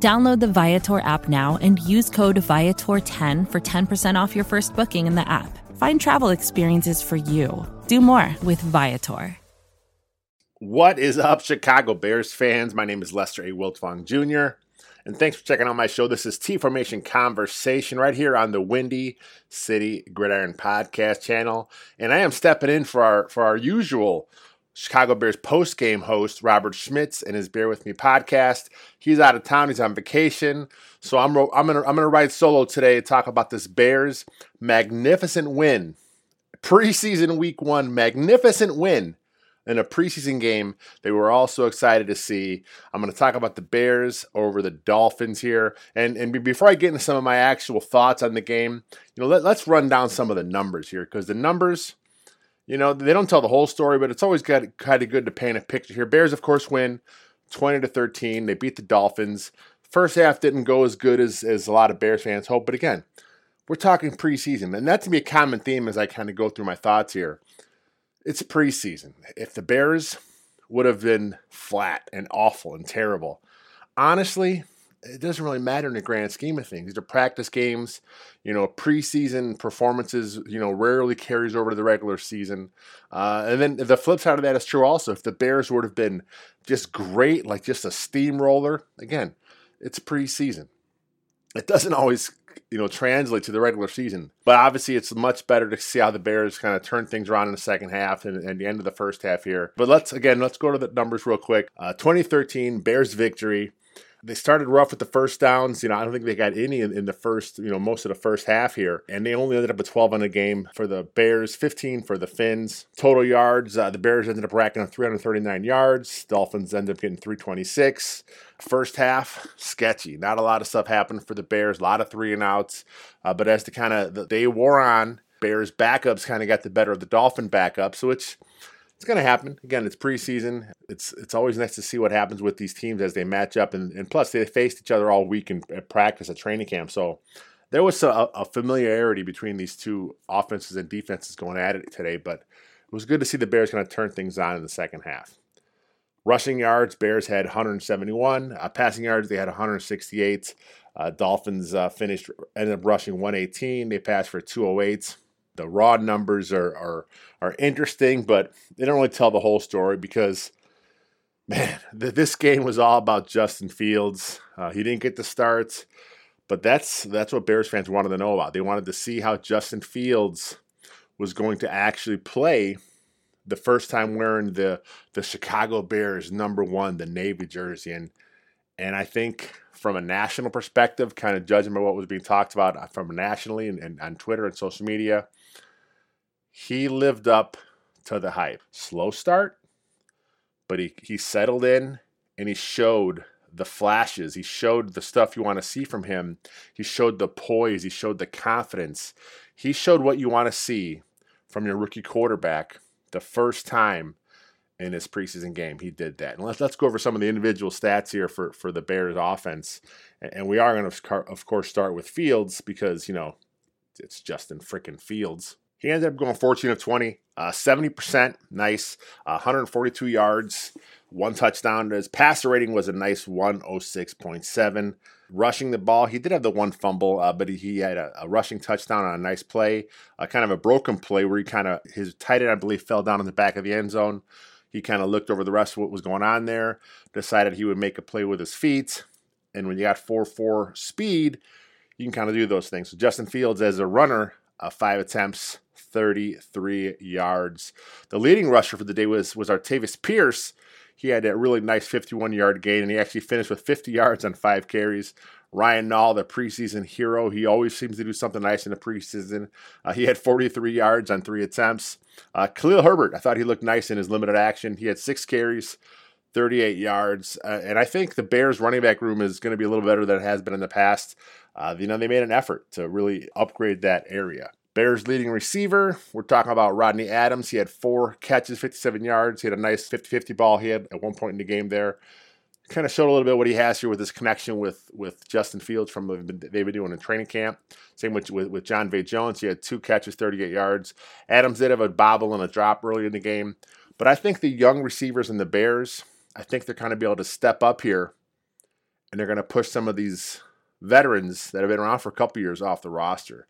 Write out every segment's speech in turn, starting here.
Download the Viator app now and use code Viator10 for 10% off your first booking in the app. Find travel experiences for you. Do more with Viator. What is up, Chicago Bears fans? My name is Lester A. Wiltfong Jr., and thanks for checking out my show. This is T Formation Conversation right here on the Windy City Gridiron Podcast channel. And I am stepping in for our for our usual Chicago Bears post game host Robert Schmitz and his Bear with Me podcast. He's out of town. He's on vacation, so I'm I'm gonna I'm gonna ride solo today to talk about this Bears magnificent win, preseason week one magnificent win in a preseason game they were all so excited to see. I'm going to talk about the Bears over the Dolphins here. And, and before I get into some of my actual thoughts on the game, you know, let, let's run down some of the numbers here because the numbers, you know, they don't tell the whole story, but it's always got kind of good to paint a picture here. Bears, of course, win 20 to 13. They beat the Dolphins. First half didn't go as good as, as a lot of Bears fans hope, but again, we're talking preseason, and that's to be a common theme as I kind of go through my thoughts here it's preseason. If the Bears would have been flat and awful and terrible, honestly, it doesn't really matter in the grand scheme of things. These are practice games. You know, preseason performances, you know, rarely carries over to the regular season. Uh, and then the flip side of that is true also. If the Bears would have been just great, like just a steamroller, again, it's preseason. It doesn't always you know translate to the regular season. But obviously, it's much better to see how the Bears kind of turn things around in the second half and, and the end of the first half here. But let's again let's go to the numbers real quick. Uh, 2013 Bears victory. They started rough with the first downs. You know, I don't think they got any in, in, the first, you know, most of the first half here. And they only ended up with 12 on the game for the Bears, 15 for the Fins. Total yards, uh, the Bears ended up racking up 339 yards. Dolphins ended up getting 326. First half, sketchy. Not a lot of stuff happened for the Bears. A lot of three and outs. Uh, but as the kind of the day wore on, Bears backups kind of got the better of the Dolphin backups, so it's it's going to happen. Again, it's preseason. It's it's always nice to see what happens with these teams as they match up, and, and plus they faced each other all week in at practice at training camp. So there was a, a, familiarity between these two offenses and defenses going at it today. But it was good to see the Bears kind of turn things on in the second half. Rushing yards, Bears had 171. Uh, passing yards, they had 168. Uh, Dolphins uh, finished ended up rushing 118. They passed for 208 the raw numbers are are are interesting, but they don't really tell the whole story because man, th- this game was all about Justin Fields. Uh, he didn't get the starts, but that's that's what Bears fans wanted to know about. They wanted to see how Justin Fields was going to actually play the first time wearing the the Chicago Bears number one, the navy jersey, and and I think from a national perspective, kind of judging by what was being talked about uh, from nationally and, and on Twitter and social media, he lived up to the hype. Slow start, but he, he settled in and he showed the flashes. He showed the stuff you want to see from him. He showed the poise. He showed the confidence. He showed what you want to see from your rookie quarterback the first time in his preseason game. He did that. And let's let's go over some of the individual stats here for for the Bears offense. And we are going to of course start with Fields because, you know, it's Justin freaking Fields. He ended up going 14 of 20, uh, 70%, nice, uh, 142 yards, one touchdown. His passer rating was a nice 106.7. Rushing the ball, he did have the one fumble, uh, but he had a, a, rushing touchdown on a nice play, uh, kind of a broken play where he kind of, his tight end, I believe, fell down in the back of the end zone. He kind of looked over the rest of what was going on there, decided he would make a play with his feet. And when you got 4 4 speed, you can kind of do those things. So Justin Fields, as a runner, uh, five attempts, 33 yards. The leading rusher for the day was was Artavis Pierce. He had a really nice 51 yard gain, and he actually finished with 50 yards on five carries. Ryan Nall, the preseason hero, he always seems to do something nice in the preseason. Uh, he had 43 yards on three attempts. Uh, Khalil Herbert, I thought he looked nice in his limited action. He had six carries, 38 yards. Uh, and I think the Bears running back room is going to be a little better than it has been in the past. uh, you know, they made an effort to really upgrade that area. Bears leading receiver, we're talking about Rodney Adams. He had four catches, 57 yards. He had a nice 50 50 ball he had at one point in the game there. Kind of showed a little bit what he has here with his connection with, with Justin Fields from they've been doing in training camp. Same with, with, with Jon'Vea Jones. He had two catches, 38 yards. Adams did have a bobble and a drop early in the game. But I think the young receivers in the Bears, I think they're kind of be able to step up here and they're going to push some of these veterans that have been around for a couple years off the roster.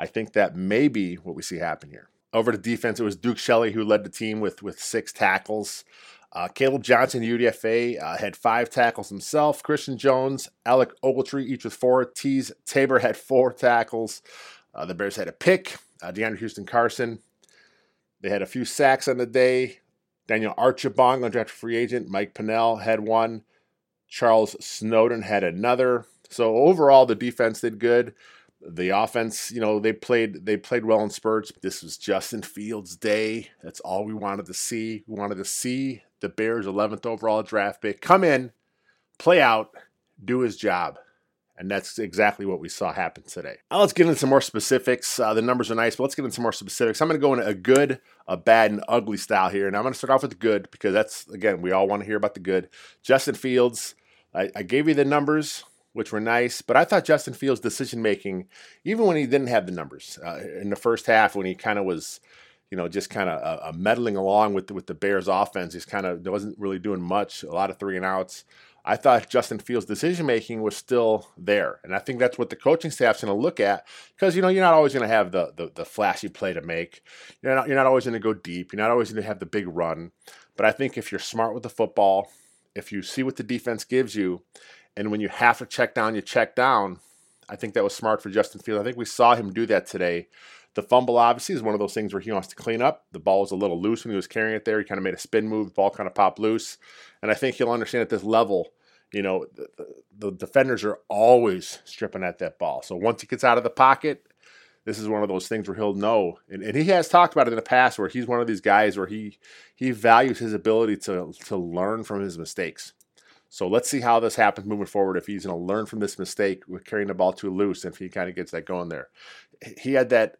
I think that may be what we see happen here. Over to defense, it was Duke Shelley who led the team with, with six tackles. Uh, Caleb Johnson, UDFA, uh, had five tackles himself. Christian Jones, Alec Ogletree, each with four. Teez Tabor had four tackles. Uh, the Bears had a pick. Uh, DeAndre Houston Carson. They had a few sacks on the day. Daniel Archibong, undrafted free agent. Mike Pennel had one. Charles Snowden had another. So overall, the defense did good. The offense, you know, they played they played well in spurts. This was Justin Fields' day. That's all we wanted to see. We wanted to see the Bears' 11th overall draft pick come in, play out, do his job. And that's exactly what we saw happen today. Now let's get into some more specifics. Uh, the numbers are nice, but let's get into some more specifics. I'm going to go into a good, a bad, and ugly style here. And I'm going to start off with the good because that's, again, we all want to hear about the good. Justin Fields, I, I gave you the numbers which were nice. But I thought Justin Fields' decision making, even when he didn't have the numbers uh, in the first half, when he kind of was, you know, just kind of uh, uh, meddling along with the, with the Bears' offense, he's kind of wasn't really doing much. A lot of three and outs. I thought Justin Fields' decision making was still there, and I think that's what the coaching staff's going to look at because you know you're not always going to have the, the, the flashy play to make. You're not you're not always going to go deep. You're not always going to have the big run. But I think if you're smart with the football, if you see what the defense gives you, and when you have to check down, you check down. I think that was smart for Justin Fields. I think we saw him do that today. The fumble obviously is one of those things where he wants to clean up. The ball was a little loose when he was carrying it there. He kind of made a spin move. The ball kind of popped loose. And I think he'll understand at this level, you know, the, the, defenders are always stripping at that ball. So once he gets out of the pocket, this is one of those things where he'll know. And, and he has talked about it in the past where he's one of these guys where he he values his ability to to learn from his mistakes. So let's see how this happens moving forward. If he's going to learn from this mistake with carrying the ball too loose, if he kind of gets that going there. He had that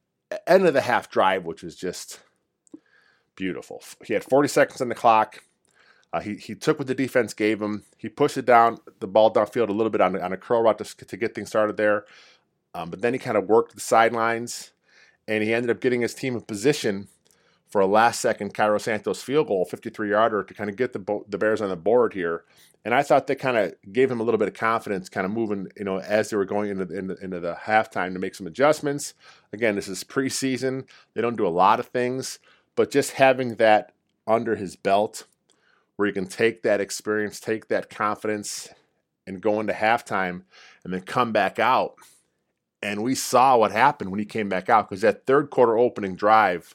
end of the half drive, which was just beautiful. He had 40 seconds on the clock. Uh, he, he took what the defense gave him. He pushed it down, the ball downfield a little bit on, on a curl route to, to get things started there. Um, but then he kind of worked the sidelines, and he ended up getting his team in position for a last second Cairo Santos field goal, 53 yarder, to kind of get the, the Bears on the board here. And I thought that kind of gave him a little bit of confidence, kind of moving, you know, as they were going into, into, into the halftime to make some adjustments. Again, this is preseason. They don't do a lot of things, but just having that under his belt where he can take that experience, take that confidence, and go into halftime and then come back out. And we saw what happened when he came back out because that third quarter opening drive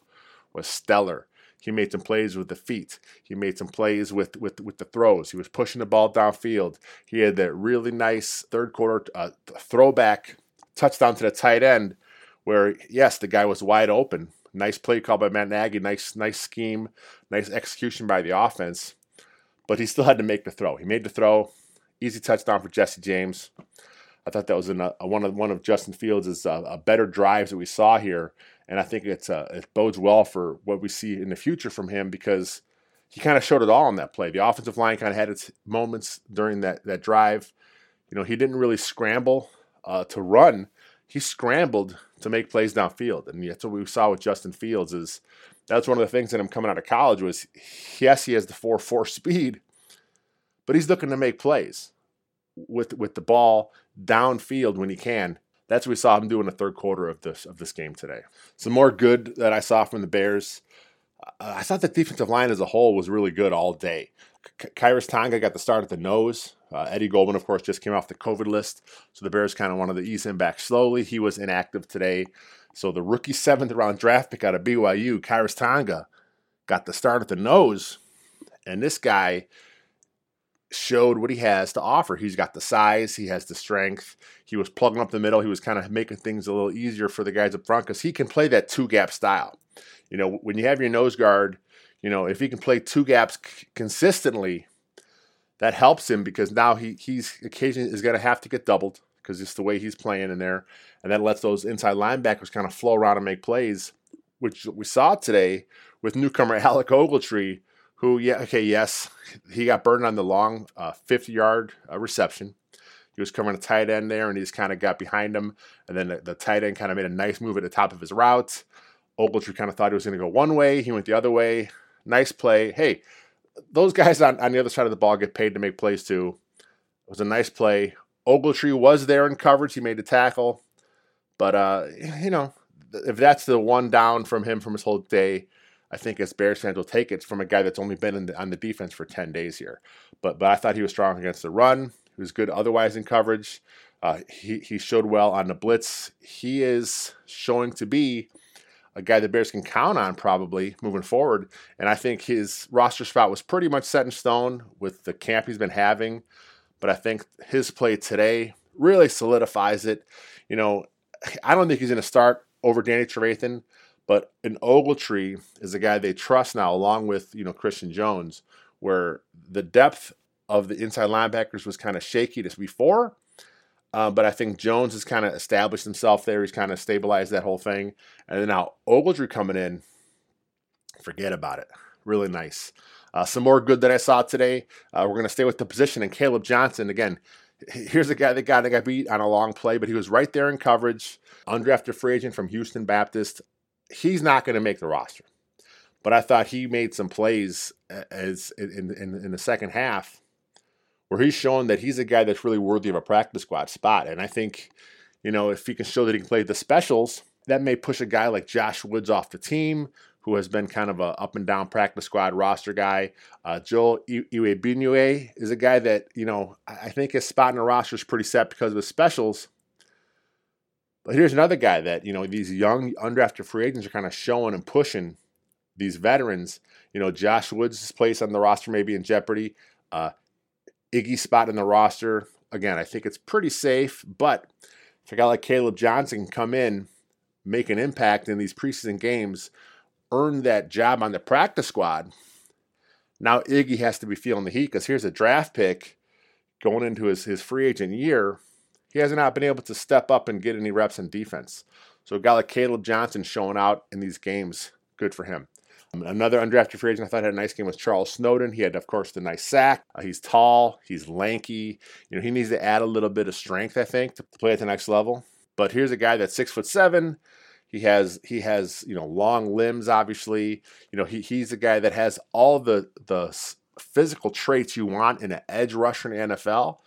was stellar. He made some plays with the feet. He made some plays with with with the throws. He was pushing the ball downfield. He had that really nice third quarter uh, throwback touchdown to the tight end, where yes, the guy was wide open. Nice play call by Matt Nagy. Nice nice scheme. Nice execution by the offense. But he still had to make the throw. He made the throw. Easy touchdown for Jesse James. I thought that was a, a, one of one of Justin Fields' uh, better drives that we saw here and I think it's uh, it bodes well for what we see in the future from him because he kind of showed it all in that play. The offensive line kind of had its moments during that that drive. You know, he didn't really scramble uh, to run; he scrambled to make plays downfield, and that's what we saw with Justin Fields. Is that's one of the things that him coming out of college was yes, he has the four four speed, but he's looking to make plays with with the ball downfield when he can that's what we saw him do in the third quarter of this of this game today. Some more good that I saw from the Bears. Uh, I thought the defensive line as a whole was really good all day. K- Tonga got the start at the nose. Uh, Eddie Goldman, of course, just came off the COVID list, so the Bears kind of wanted to ease him back slowly. He was inactive today, so the rookie seventh round draft pick out of BYU, Khyiris Tonga, got the start at the nose, and this guy showed what he has to offer. He's got the size, he has the strength. He was plugging up the middle. He was kind of making things a little easier for the guys up front because he can play that two gap style. You know, when you have your nose guard, you know, if he can play two gaps c- consistently, that helps him because now he he's occasionally is going to have to get doubled because it's the way he's playing in there, and that lets those inside linebackers kind of flow around and make plays, which we saw today with newcomer Alec Ogletree, who yeah okay yes he got burned on the long 50 uh, yard uh, reception. He was covering a tight end there, and he just kind of got behind him, and then the, the tight end kind of made a nice move at the top of his route. Ogletree kind of thought he was going to go one way, he went the other way. Nice play. Hey, those guys on, on the other side of the ball get paid to make plays too. It was a nice play. Ogletree was there in coverage. He made the tackle. But, uh, you know, if that's the one down from him from his whole day, I think as Bears fans will take it from a guy that's only been the, on the defense for 10 days here. But, but I thought he was strong against the run. He was good otherwise in coverage. Uh, he, he showed well on the blitz. He is showing to be a guy the Bears can count on probably moving forward. And I think his roster spot was pretty much set in stone with the camp he's been having. But I think his play today really solidifies it. You know, I don't think he's going to start over Danny Trevathan, but an Ogletree is a guy they trust now, along with you know Christian Jones, where the depth of the inside linebackers was kind of shaky this before. Uh, but I think Jones has kind of established himself there. He's kind of stabilized that whole thing. And then now Ogletree coming in, forget about it. Really nice. Uh, some more good that I saw today. Uh, we're going to stay with the position. And Caleb Johnson, again, here's a guy that got, that got beat on a long play, but he was right there in coverage. Undrafted free agent from Houston Baptist. He's not going to make the roster. But I thought he made some plays as in, in, in the second half where he's shown that he's a guy that's really worthy of a practice squad spot. And I think, you know, if he can show that he can play the specials, that may push a guy like Josh Woods off the team, who has been kind of a up and down practice squad roster guy. Uh, Joel Iyiegbuniwe is a guy that, you know, I think his spot in the roster is pretty set because of his specials. But here's another guy that, you know, these young undrafted free agents are kind of showing and pushing these veterans. You know, Josh Woods' place on the roster may be in jeopardy. Uh, Iggy spot in the roster. Again, I think it's pretty safe, but if a guy like Caleb Johnson can come in, make an impact in these preseason games, earn that job on the practice squad, now Iggy has to be feeling the heat because here's a draft pick going into his, his free agent year. He has not been able to step up and get any reps in defense. So a guy like Caleb Johnson showing out in these games, good for him. Another undrafted free agent I thought had a nice game was Charles Snowden. He had, of course, the nice sack. Uh, he's tall, he's lanky. You know, he needs to add a little bit of strength, I think, to play at the next level. But here's a guy that's six foot seven. He has he has you know long limbs. Obviously, you know he, he's a guy that has all the the physical traits you want in an edge rusher in the NFL.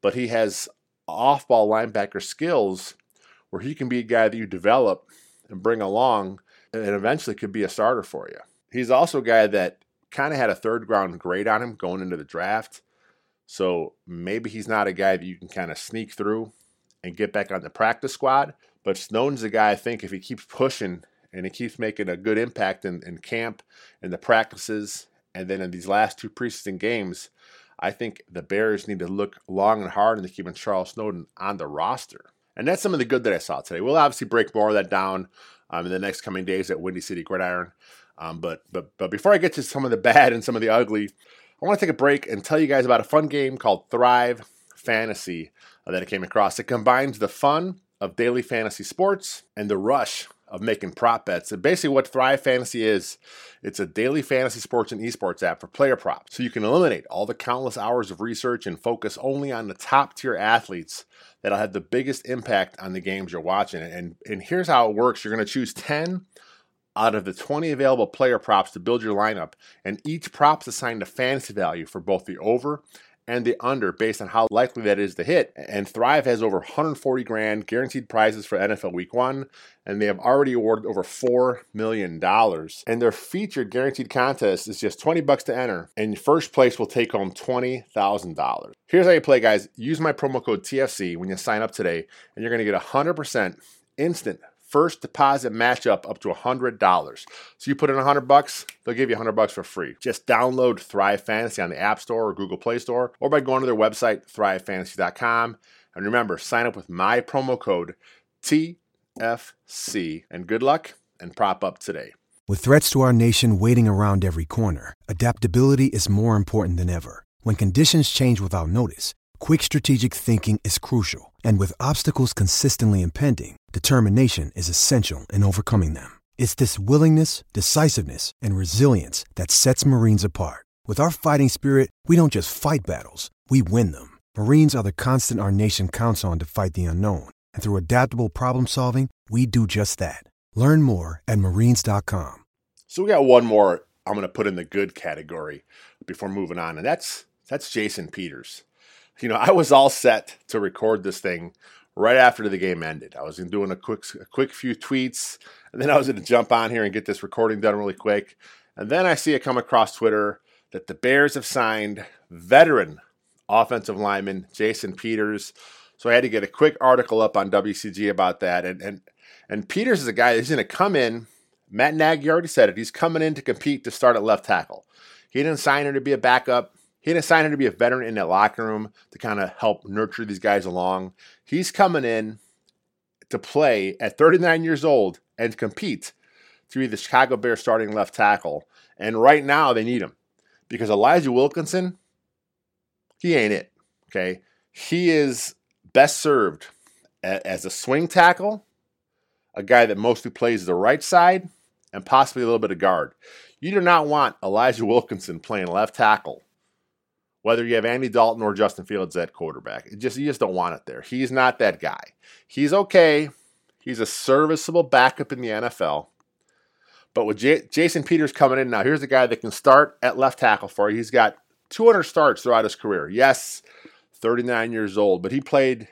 But he has off ball linebacker skills where he can be a guy that you develop and bring along and eventually could be a starter for you. He's also a guy that kind of had a third round grade on him going into the draft. So maybe he's not a guy that you can kind of sneak through and get back on the practice squad. But Snowden's a guy I think if he keeps pushing and he keeps making a good impact in, in camp and the practices and then in these last two preseason games, I think the Bears need to look long and hard into keeping Charles Snowden on the roster. And that's some of the good that I saw today. We'll obviously break more of that down um, in the next coming days at Windy City Gridiron. Um, but but but before I get to some of the bad and some of the ugly, I want to take a break and tell you guys about a fun game called Thrive Fantasy uh, that I came across. It combines the fun of daily fantasy sports and the rush of making prop bets. And basically, what Thrive Fantasy is, it's a daily fantasy sports and esports app for player props. So you can eliminate all the countless hours of research and focus only on the top tier athletes that'll have the biggest impact on the games you're watching. And, and here's how it works you're going to choose 10 out of the 20 available player props to build your lineup, and each prop's assigned a fantasy value for both the over and the under based on how likely that is to hit. And Thrive has over 140 grand guaranteed prizes for NFL Week 1, and they have already awarded over $4 million. And their featured guaranteed contest is just 20 bucks to enter, and first place will take home $20,000. Here's how you play, guys. Use my promo code TFC when you sign up today, and you're going to get 100% instant first deposit matchup up to $100. So you put in 100 bucks, they'll give you 100 bucks for free. Just download Thrive Fantasy on the App Store or Google Play Store or by going to their website thrivefantasy.com. And remember, sign up with my promo code TFC and good luck and prop up today. With threats to our nation waiting around every corner, adaptability is more important than ever. When conditions change without notice, quick strategic thinking is crucial. And with obstacles consistently impending, determination is essential in overcoming them. It's this willingness, decisiveness, and resilience that sets Marines apart. With our fighting spirit, we don't just fight battles, we win them. Marines are the constant our nation counts on to fight the unknown. And through adaptable problem solving, we do just that. Learn more at marines.com. So we got one more I'm going to put in the good category before moving on, and that's that's Jason Peters. You know, I was all set to record this thing right after the game ended. I was doing a quick a quick few tweets, and then I was going to jump on here and get this recording done really quick. And then I see it come across Twitter that the Bears have signed veteran offensive lineman Jason Peters. So I had to get a quick article up on WCG about that. And and and Peters is a guy that's going to come in. Matt Nagy already said it. He's coming in to compete to start at left tackle. He didn't sign him to be a backup. He didn't sign to be a veteran in that locker room to kind of help nurture these guys along. He's coming in to play at 39 years old and compete to be the Chicago Bears starting left tackle. And right now they need him because Elijah Wilkinson, he ain't it. Okay. He is best served as a swing tackle, a guy that mostly plays the right side, and possibly a little bit of guard. You do not want Elijah Wilkinson playing left tackle, whether you have Andy Dalton or Justin Fields at quarterback. It just you just don't want it there. He's not that guy. He's okay. He's a serviceable backup in the NFL. But with J- Jason Peters coming in now, here's a guy that can start at left tackle for you. He's got 200 starts throughout his career. Yes, 39 years old, but he played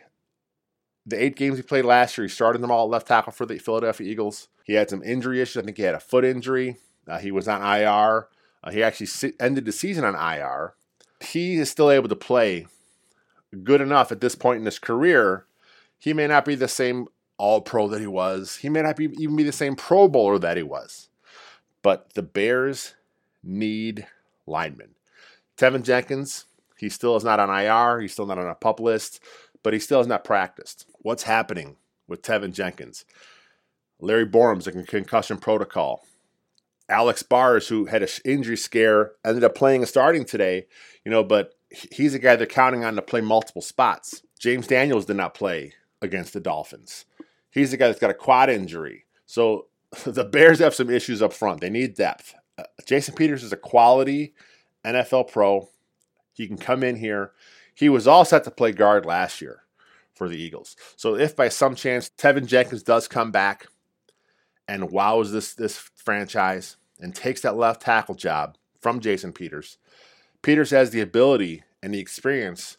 the eight games he played last year. He started them all at left tackle for the Philadelphia Eagles. He had some injury issues. I think he had a foot injury. Uh, he was on IR. Uh, he actually ended the season on IR. He is still able to play good enough at this point in his career. He may not be the same All Pro that he was. He may not be, even be the same Pro Bowler that he was. But the Bears need linemen. Teven Jenkins, he still is not on IR. He's still not on a pup list, but he still has not practiced. What's happening with Teven Jenkins? Larry Borom's a concussion protocol. Alex Bars, who had an injury scare, ended up playing and starting today, you know, but he's a guy they're counting on to play multiple spots. James Daniels did not play against the Dolphins. He's a guy that's got a quad injury. So the Bears have some issues up front. They need depth. Uh, Jason Peters is a quality NFL pro. He can come in here. He was all set to play guard last year for the Eagles. So if by some chance Teven Jenkins does come back and wows this this franchise and takes that left tackle job from Jason Peters, Peters has the ability and the experience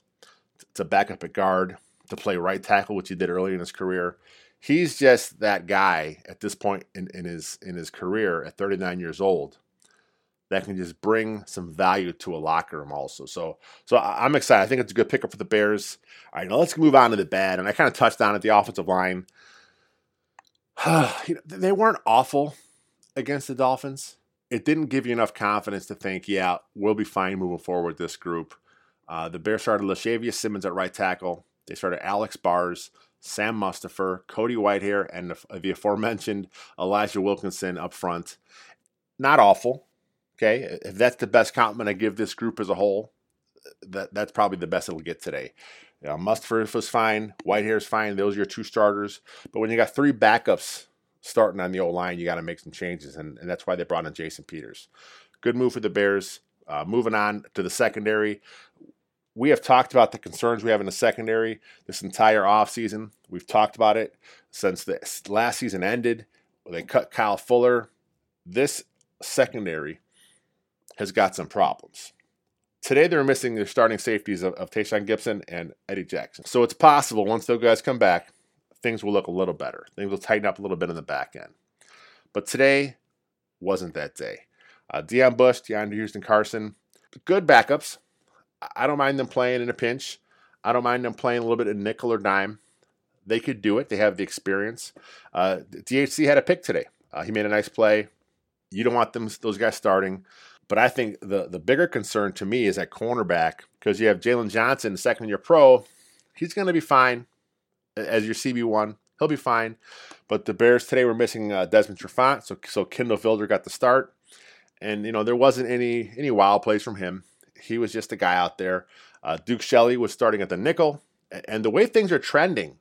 to back up at guard, to play right tackle, which he did early in his career he's just that guy at this point in, in his in his career at 39 years old that can just bring some value to a locker room also. So so I'm excited. I think it's a good pickup for the Bears. All right, now let's move on to the bad. And I kind of touched on it, the offensive line. you know, they weren't awful against the Dolphins. It didn't give you enough confidence to think, yeah, we'll be fine moving forward this group. Uh, the Bears started Lachavious Simmons at right tackle. They started Alex Bars, Sam Mustipher, Cody Whitehair, and the, the aforementioned Elijah Wilkinson up front. Not awful. Okay, if that's the best compliment I give this group as a whole, that that's probably the best it'll get today. You know, Mustipher was fine, Whitehair's fine. Those are your two starters. But when you got three backups starting on the old line, you got to make some changes, and, and that's why they brought in Jason Peters. Good move for the Bears. Uh, moving on to the secondary, we have talked about the concerns we have in the secondary this entire offseason. We've talked about it since the last season ended. They cut Kyle Fuller. This secondary has got some problems. Today they're missing their starting safeties of, of Tashaun Gipson and Eddie Jackson. So it's possible once those guys come back, things will look a little better. Things will tighten up a little bit in the back end. But today wasn't that day. Uh, Deon Bush, DeAndre Houston Carson, good backups. I don't mind them playing in a pinch. I don't mind them playing a little bit in nickel or dime. They could do it. They have the experience. Uh, DHC had a pick today. Uh, he made a nice play. You don't want them those guys starting. But I think the the bigger concern to me is at cornerback because you have Jaylon Johnson, second year pro. He's going to be fine as your CB one. He'll be fine. But the Bears today were missing uh, Desmond Trufant, so so Kindle Vildor got the start, and you know there wasn't any any wild plays from him. He was just a guy out there. Uh, Duke Shelley was starting at the nickel, And the way things are trending,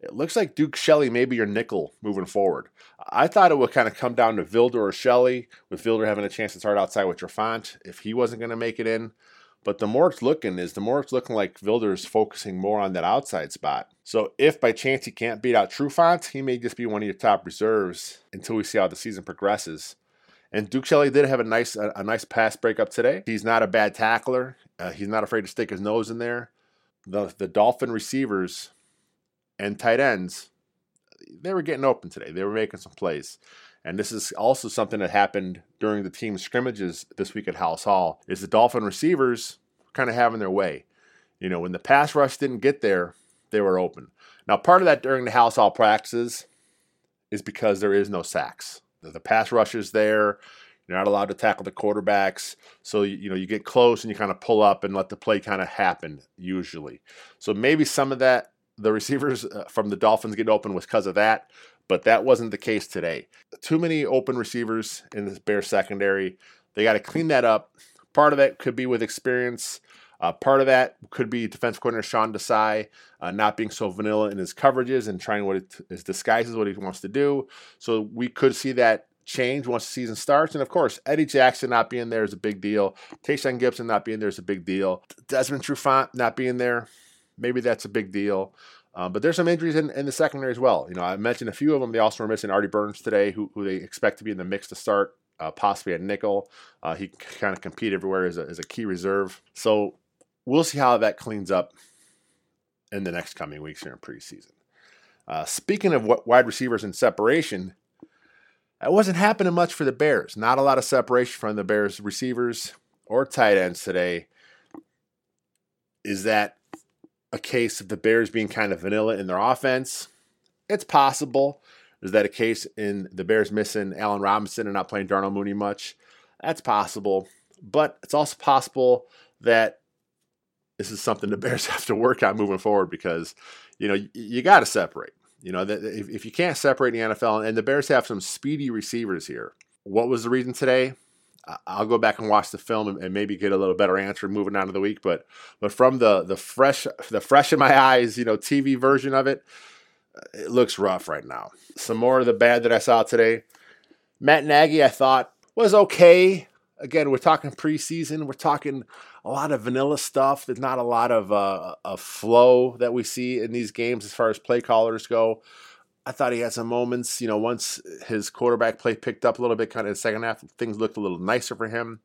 it looks like Duke Shelley may be your nickel moving forward. I thought it would kind of come down to Vildor or Shelley, with Vildor having a chance to start outside with Trufant if he wasn't going to make it in. But the more it's looking is the more it's looking like Vildor's focusing more on that outside spot. So if by chance he can't beat out Trufant, he may just be one of your top reserves until we see how the season progresses. And Duke Shelley did have a nice a, a nice pass breakup today. He's not a bad tackler. Uh, he's not afraid to stick his nose in there. The the Dolphin receivers and tight ends, they were getting open today. They were making some plays. And this is also something that happened during the team scrimmages this week at Halas Hall. Is the Dolphin receivers kind of having their way? You know, when the pass rush didn't get there, they were open. Now, part of that during the Halas Hall practices is because there is no sacks. The pass rush is there. You're not allowed to tackle the quarterbacks. So, you know, you get close and you kind of pull up and let the play kind of happen usually. So maybe some of that, the receivers uh, from the Dolphins getting open was because of that but that wasn't the case today. Too many open receivers in this Bears secondary. They got to clean that up. Part of that could be with experience. Uh, part of that could be defense coordinator Sean Desai uh, not being so vanilla in his coverages and trying what it is disguises what he wants to do. So we could see that change once the season starts. And of course, Eddie Jackson not being there is a big deal. Tashaun Gipson not being there is a big deal. Desmond Trufant not being there, maybe that's a big deal. Um, but there's some injuries in, in, the secondary as well. You know, I mentioned a few of them. They also were missing Artie Burns today, who, who they expect to be in the mix to start, uh, possibly at nickel. Uh, he kind of compete everywhere as a, as a key reserve. So we'll see how that cleans up in the next coming weeks here in preseason. Uh, speaking of what wide receivers in separation, that wasn't happening much for the Bears. Not a lot of separation from the Bears receivers or tight ends today. Is that a case of the Bears being kind of vanilla in their offense? It's possible. Is that a case in the Bears missing Allen Robinson and not playing Darnell Mooney much? That's possible. But it's also possible that this is something the Bears have to work on moving forward because, you know, you, you got to separate. You know, if, if you can't separate in the NFL, and the Bears have some speedy receivers here. What was the reason today? I'll go back and watch the film and, maybe get a little better answer moving on to the week. But but from the the fresh the fresh in my eyes, you know, TV version of it, it looks rough right now. Some more of the bad that I saw today. Matt Nagy, I thought was okay. Again, we're talking preseason. We're talking a lot of vanilla stuff. There's not a lot of uh, a flow that we see in these games as far as play callers go. I thought he had some moments. You know, once his quarterback play picked up a little bit, kind of in the second half, things looked a little nicer for him.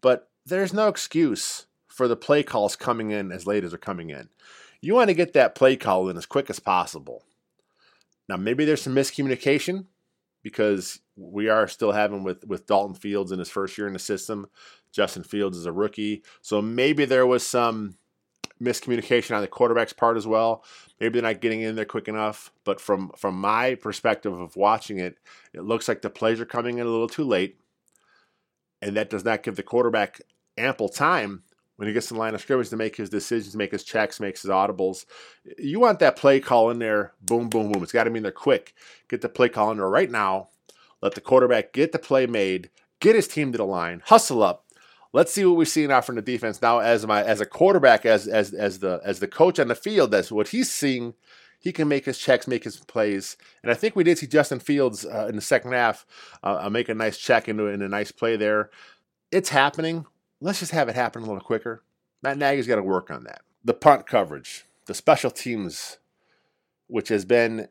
But there's no excuse for the play calls coming in as late as they're coming in. You want to get that play call in as quick as possible. Now, maybe there's some miscommunication because we are still having with with Dalton Fields in his first year in the system. Justin Fields is a rookie, so maybe there was some miscommunication on the quarterback's part as well. Maybe they're not getting in there quick enough. But from from my perspective of watching it, it looks like the plays are coming in a little too late, and that does not give the quarterback ample time when he gets in the line of scrimmage to make his decisions, make his checks, makes his audibles. You want that play call in there, boom, boom, boom. It's got to be in there quick. Get the play call in there right now. Let the quarterback get the play made, get his team to the line, hustle up, let's see what we see now from the defense now as my as a quarterback as as as the as the coach on the field that's what he's seeing. He can make his checks make his plays. And i think we did see justin fields uh, in the second half uh, uh make a nice check into in a nice play there. It's happening. Let's just have it happen a little quicker. Matt nagy's got to work on that. The punt coverage the special teams which has been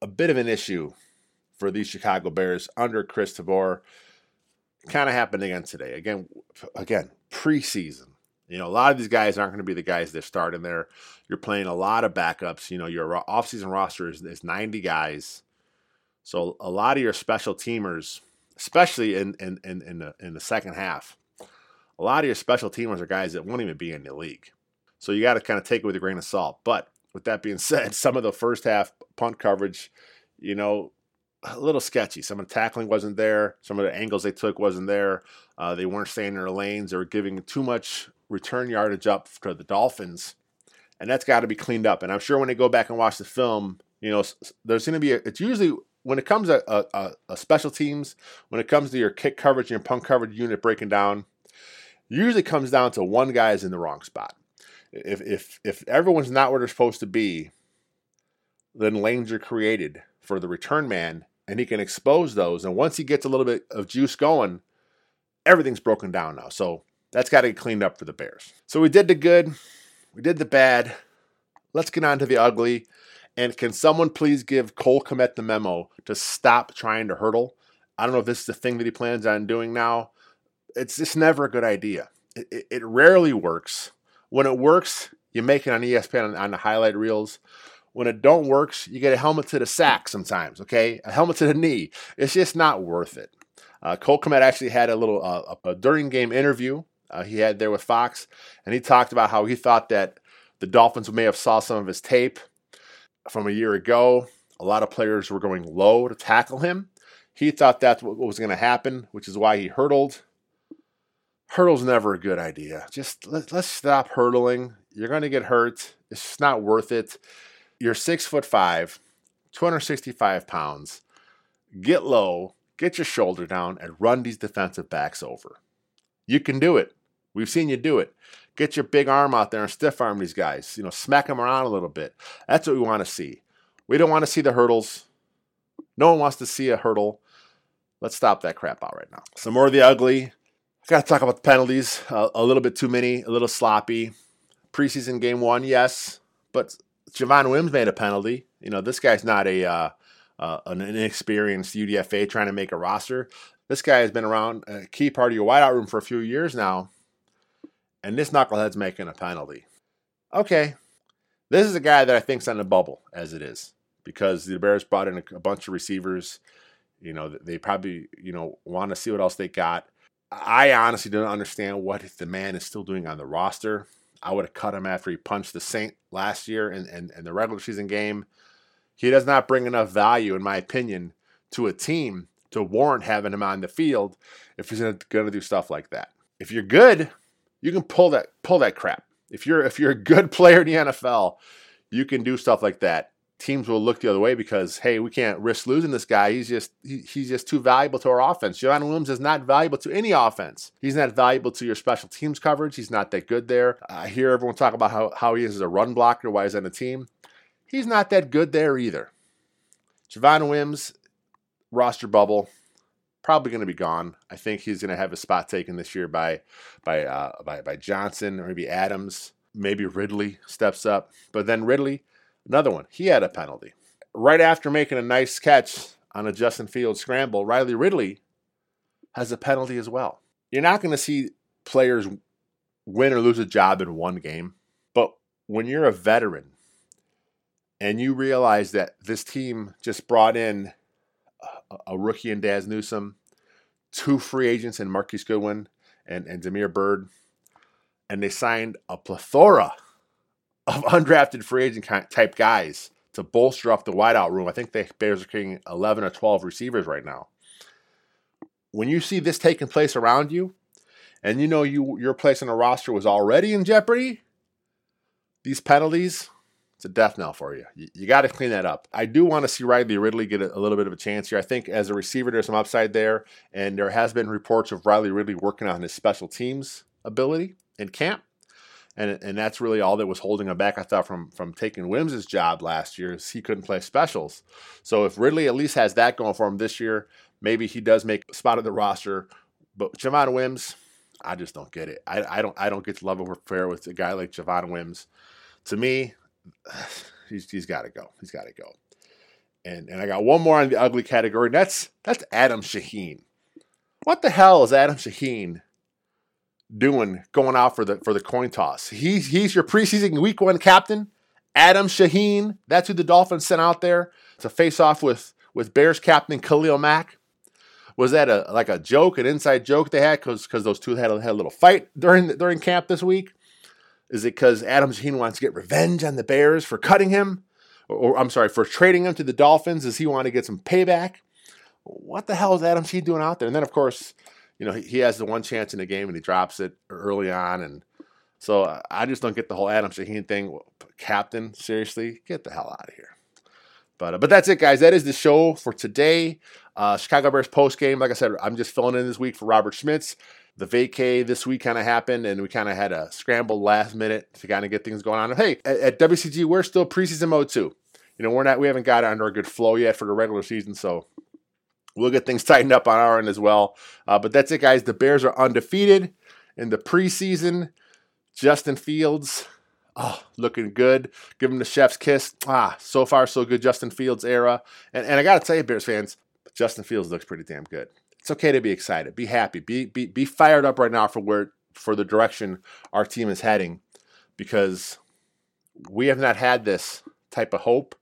a bit of an issue for these chicago bears under chris tabor kind of happened again today. Again, again, preseason. You know, a lot of these guys aren't going to be the guys that start in there. You're playing a lot of backups. You know, your offseason roster is, is 90 guys. So a lot of your special teamers, especially in, in, in, in, the, in the second half, a lot of your special teamers are guys that won't even be in the league. So you got to kind of take it with a grain of salt. But with that being said, some of the first half punt coverage, you know, a little sketchy. Some of the tackling wasn't there. Some of the angles they took wasn't there. Uh, they weren't staying in their lanes. They were giving too much return yardage up to the Dolphins, and that's got to be cleaned up. And I'm sure when they go back and watch the film, you know, there's going to be. A, it's usually when it comes to a, a, a, special teams, when it comes to your kick coverage and your punt coverage unit breaking down, usually comes down to one guy is in the wrong spot. If if if everyone's not where they're supposed to be, then lanes are created for the return man, and he can expose those. And once he gets a little bit of juice going, everything's broken down now. So that's got to get cleaned up for the Bears. So we did the good, we did the bad. Let's get on to the ugly. And can someone please give Cole Kmet the memo to stop trying to hurdle? I don't know if this is the thing that he plans on doing now. It's just never a good idea. It, it, it rarely works. When it works, you make it on ESPN on, on the highlight reels. When it don't works, you get a helmet to the sack sometimes. Okay, a helmet to the knee. It's just not worth it. Uh, Cole Kmet actually had a little uh, a, during game interview uh, he had there with Fox, and he talked about how he thought that the Dolphins may have saw some of his tape from a year ago. A lot of players were going low to tackle him. He thought that's what was going to happen, which is why he hurdled. Hurdle's never a good idea. Just let, let's stop hurdling. You're going to get hurt. It's not worth it. You're six foot five, 265 pounds. Get low, get your shoulder down, and run these defensive backs over. You can do it. We've seen you do it. Get your big arm out there and stiff arm these guys. You know, smack them around a little bit. That's what we want to see. We don't want to see the hurdles. No one wants to see a hurdle. Let's stop that crap out right now. Some more of the ugly. I got to talk about the penalties. Uh, a little bit too many, a little sloppy. Preseason game one, yes, but Javon Wims made a penalty. You know, this guy's not a uh, uh, an inexperienced UDFA trying to make a roster. This guy has been around a key part of your wideout room for a few years now, and this knucklehead's making a penalty. Okay, this is a guy that I think's on the bubble as it is because the Bears brought in a, a bunch of receivers. You know, they probably you know want to see what else they got. I honestly don't understand what the man is still doing on the roster. I would have cut him after he punched the Saint last year in, in, in the regular season game. He does not bring enough value, in my opinion, to a team to warrant having him on the field if he's going to do stuff like that. If you're good, you can pull that pull that crap. If you're if you're a good player in the NFL, you can do stuff like that. Teams will look the other way because hey, we can't risk losing this guy. He's just he, he's just too valuable to our offense. Javon Williams is not valuable to any offense. He's not valuable to your special teams coverage. He's not that good there. I hear everyone talk about how, how he is as a run blocker, why he's on the team. He's not that good there either. Javon Wims, roster bubble, probably going to be gone. I think he's going to have a spot taken this year by by uh, by by Johnson or maybe Adams. Maybe Ridley steps up, but then Ridley, another one. He had a penalty right after making a nice catch on a Justin Fields scramble. Riley Ridley has a penalty as well. You're not going to see players win or lose a job in one game, but when you're a veteran and you realize that this team just brought in a rookie in Dazz Newsome, two free agents in Marquise Goodwin and, and Damiere Byrd, and they signed a plethora of undrafted free agent type guys to bolster up the wideout room. I think the Bears are carrying 11 or 12 receivers right now. When you see this taking place around you, and you know you your place on the roster was already in jeopardy, these penalties, it's a death knell for you. You, you got to clean that up. I do want to see Riley Ridley get a, a, little bit of a chance here. I think as a receiver, there's some upside there, and there has been reports of Riley Ridley working on his special teams ability in camp. And, and that's really all that was holding him back. I thought from from taking Wims's job last year is he couldn't play specials. So if Ridley at least has that going for him this year, maybe he does make a spot of the roster. But Javon Wims, I just don't get it. I, I don't I don't get to love over fair with a guy like Javon Wims. To me, he's he's got to go. He's got to go. And and I got one more on the ugly category. And that's that's Adam Shaheen. What the hell is Adam Shaheen doing going out for the for the coin toss? He's he's your preseason week one captain. Adam Shaheen. That's who the Dolphins sent out there to face off with with Bears captain Khalil Mack. Was that a like a joke, an inside joke they had because because those two had a, had a little fight during during camp this week? Is it because Adam Shaheen wants to get revenge on the Bears for cutting him? Or, or, I'm sorry, for trading him to the Dolphins? Does he want to get some payback? What the hell is Adam Shaheen doing out there? And then, of course, you know, he, he has the one chance in the game and he drops it early on. And so I just don't get the whole Adam Shaheen thing. Captain, seriously, get the hell out of here. But, uh, but that's it, guys. That is the show for today. Uh, Chicago Bears post game. Like I said, I'm just filling in this week for Robert Schmitz. the vacay this week kind of happened, and we kind of had a scramble last minute to kind of get things going on. hey, at, at, WCG, we're still preseason mode too. You know, we're not, we haven't got under a good flow yet for the regular season, so we'll get things tightened up on our end as well. Uh, but that's it, guys. The Bears are undefeated in the preseason. Justin Fields, oh, looking good. Give him the chef's kiss. Ah, so far so good. Justin Fields era, and and I got to tell you, Bears fans, Justin Fields looks pretty damn good it's okay to be excited, be happy, be be be fired up right now for where for the direction our team is heading, because we have not had this type of hope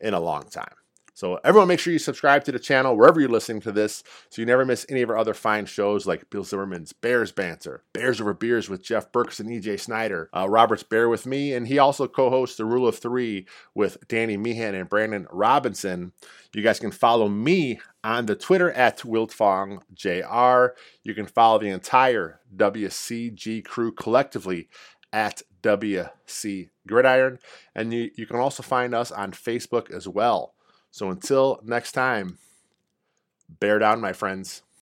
in a long time. So everyone make sure you subscribe to the channel wherever you're listening to this so you never miss any of our other fine shows like Bill Zimmerman's Bears Banter, Bears Over Beers with Jeff Berckes and EJ Snyder, uh, Robert's Bear with me, and he also co-hosts The Rule of Three with Danny Meehan and Brandon Robinson. You guys can follow me on the Twitter at WiltfongJR. You can follow the entire WCG crew collectively at WC Gridiron. And you, you can also find us on Facebook as well. So until next time, bear down, my friends.